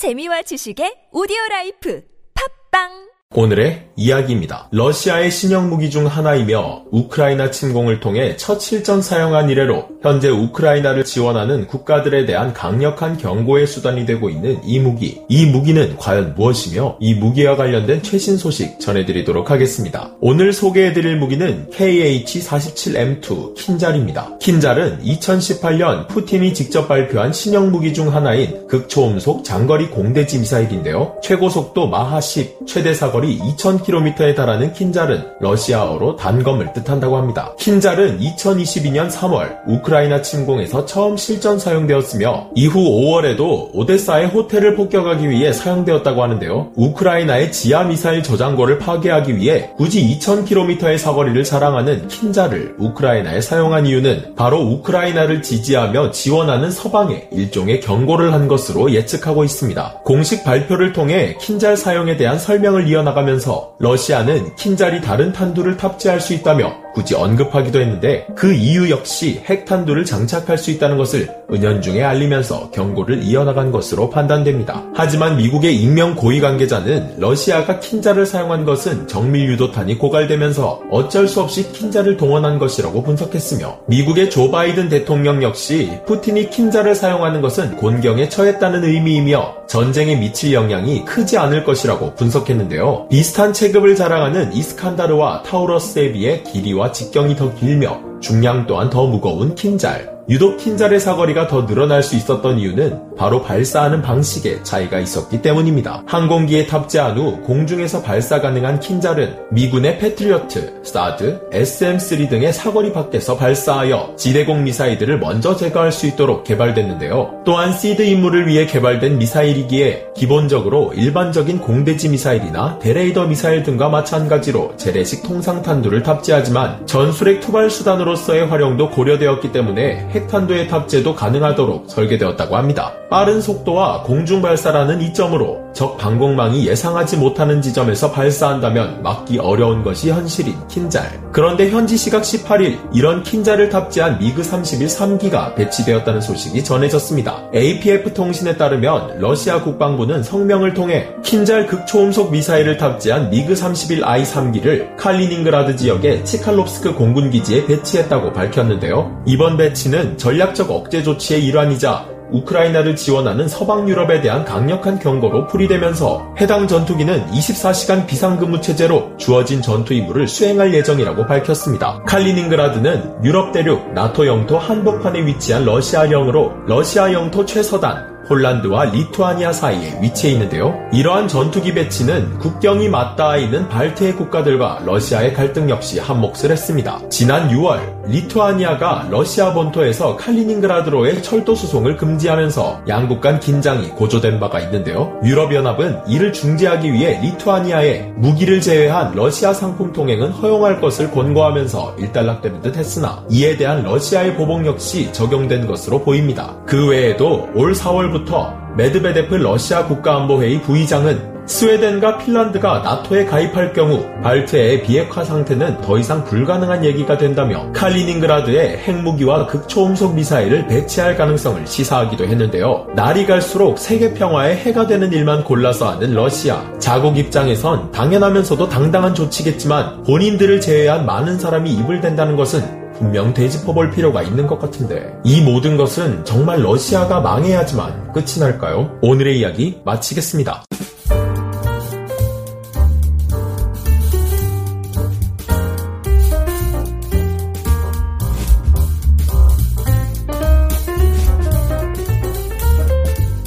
재미와 지식의 오디오 라이프. 팝빵 오늘의 이야기입니다. 러시아의 신형 무기 중 하나이며 우크라이나 침공을 통해 첫 실전 사용한 이래로 현재 우크라이나를 지원하는 국가들에 대한 강력한 경고의 수단이 되고 있는 이 무기. 이 무기는 과연 무엇이며 이 무기와 관련된 최신 소식 전해드리도록 하겠습니다. 오늘 소개해드릴 무기는 KH-47M2 킨잘입니다. 킨잘은 2018년 푸틴이 직접 발표한 신형 무기 중 하나인 극초음속 장거리 공대지 미사일인데요. 최고 속도 마하 10, 최대 사거리 거리 2000km에 달하는 킨잘은 러시아어로 단검을 뜻한다고 합니다. 킨잘은 2022년 3월 우크라이나 침공에서 처음 실전 사용되었으며 이후 5월에도 오데사의 호텔을 폭격하기 위해 사용되었다고 하는데요. 우크라이나의 지하 미사일 저장고를 파괴하기 위해 굳이 2000km의 사거리를 자랑하는 킨잘을 우크라이나에 사용한 이유는 바로 우크라이나를 지지하며 지원하는 서방에 일종의 경고를 한 것으로 예측하고 있습니다. 공식 발표를 통해 킨잘 사용에 대한 설명을 이어나 나가면서 러시아는 킨잘이 다른 탄두를 탑재할 수 있다며 굳이 언급하기도 했는데 그 이유 역시 핵탄두를 장착할 수 있다는 것을 은연중에 알리면서 경고를 이어나간 것으로 판단됩니다. 하지만 미국의 익명 고위 관계자는 러시아가 킨자를 사용한 것은 정밀 유도탄이 고갈되면서 어쩔 수 없이 킨잘을 동원한 것이라고 분석했으며 미국의 조 바이든 대통령 역시 푸틴이 킨잘을 사용하는 것은 곤경에 처했다는 의미이며 전쟁에 미칠 영향이 크지 않을 것이라고 분석했는데요. 비슷한 체급을 자랑하는 이스칸다르와 타우러스에 비해 길이와 직경이 더 길며 중량 또한 더 무거운 킨잘, 유독 킨잘의 사거리가 더 늘어날 수 있었던 이유는 바로 발사하는 방식에 차이가 있었기 때문입니다. 항공기에 탑재한 후 공중에서 발사 가능한 킨잘은 미군의 패트리어트, 사드, SM-3 등의 사거리 밖에서 발사하여 지대공 미사일들을 먼저 제거할 수 있도록 개발됐는데요. 또한 SEAD 임무를 위해 개발된 미사일이기에 기본적으로 일반적인 공대지 미사일이나 대레이더 미사일 등과 마찬가지로 재래식 통상탄두를 탑재하지만 전술핵 투발 수단으로서의 활용도 고려되었기 때문에 핵탄두의 탑재도 가능하도록 설계되었다고 합니다. 빠른 속도와 공중 발사라는 이점으로 적 방공망이 예상하지 못하는 지점에서 발사한다면 막기 어려운 것이 현실인 킨잘. 그런데 현지 시각 18일 이런 킨잘을 탑재한 미그 31 3기가 배치되었다는 소식이 전해졌습니다. AFP 통신에 따르면 러시아 국방부는 성명을 통해 킨잘 극초음속 미사일을 탑재한 미그 31I 3기를 칼리닝그라드 지역의 치칼롭스크 공군 기지에 배치했다고 밝혔는데요. 이번 배치는 전략적 억제 조치의 일환이자 우크라이나를 지원하는 서방 유럽에 대한 강력한 경고로 풀이되면서 해당 전투기는 24시간 비상근무 체제로 주어진 전투 임무를 수행할 예정이라고 밝혔습니다. 칼리닝그라드는 유럽 대륙 나토 영토 한복판에 위치한 러시아령으로 러시아 영토 최서단 폴란드와 리투아니아 사이에 위치해 있는데요. 이러한 전투기 배치는 국경이 맞닿아 있는 발트해 국가들과 러시아의 갈등 역시 한몫을 했습니다. 지난 6월 리투아니아가 러시아 본토에서 칼리닝그라드로의 철도 수송을 금지하면서 양국 간 긴장이 고조된 바가 있는데요. 유럽연합은 이를 중지하기 위해 리투아니아에 무기를 제외한 러시아 상품 통행은 허용할 것을 권고하면서 일단락되는 듯 했으나 이에 대한 러시아의 보복 역시 적용된 것으로 보입니다. 그 외에도 올 4월부터 4월부터 메드베데프 러시아 국가안보회의 부의장은 스웨덴과 핀란드가 나토에 가입할 경우 발트해의 비핵화 상태는 더 이상 불가능한 얘기가 된다며 칼리닝그라드에 핵무기와 극초음속 미사일을 배치할 가능성을 시사하기도 했는데요. 날이 갈수록 세계 평화에 해가 되는 일만 골라서 하는 러시아. 자국 입장에선 당연하면서도 당당한 조치겠지만 본인들을 제외한 많은 사람이 입을 댄다는 것은 분명 되짚어 볼 필요가 있는 것 같은데 이 모든 것은 정말 러시아가 망해야지만 끝이 날까요? 오늘의 이야기 마치겠습니다.